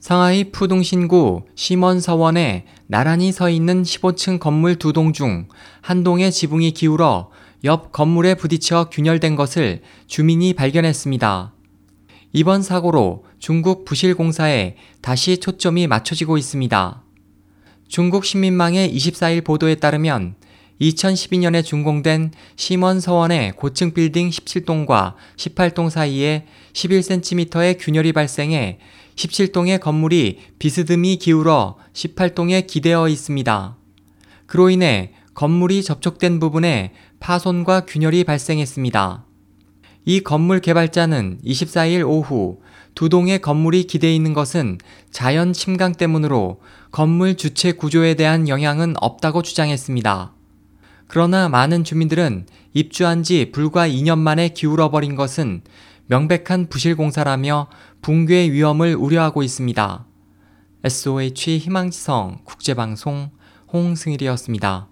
상하이 푸둥신구 심원서원에 나란히 서 있는 15층 건물 두 동 중 한 동의 지붕이 기울어 옆 건물에 부딪혀 균열된 것을 주민이 발견했습니다. 이번 사고로 중국 부실공사에 다시 초점이 맞춰지고 있습니다. 중국 신민망의 24일 보도에 따르면 2012년에 준공된 심원서원의 고층 빌딩 17동과 18동 사이에 11cm의 균열이 발생해 17동의 건물이 비스듬히 기울어 18동에 기대어 있습니다. 그로 인해 건물이 접촉된 부분에 파손과 균열이 발생했습니다. 이 건물 개발자는 24일 오후 두 동의 건물이 기대 있는 것은 자연 침강 때문으로 건물 주체 구조에 대한 영향은 없다고 주장했습니다. 그러나 많은 주민들은 입주한 지 불과 2년 만에 기울어버린 것은 명백한 부실공사라며 붕괴 위험을 우려하고 있습니다. SOH 희망지성 국제방송 홍승일이었습니다.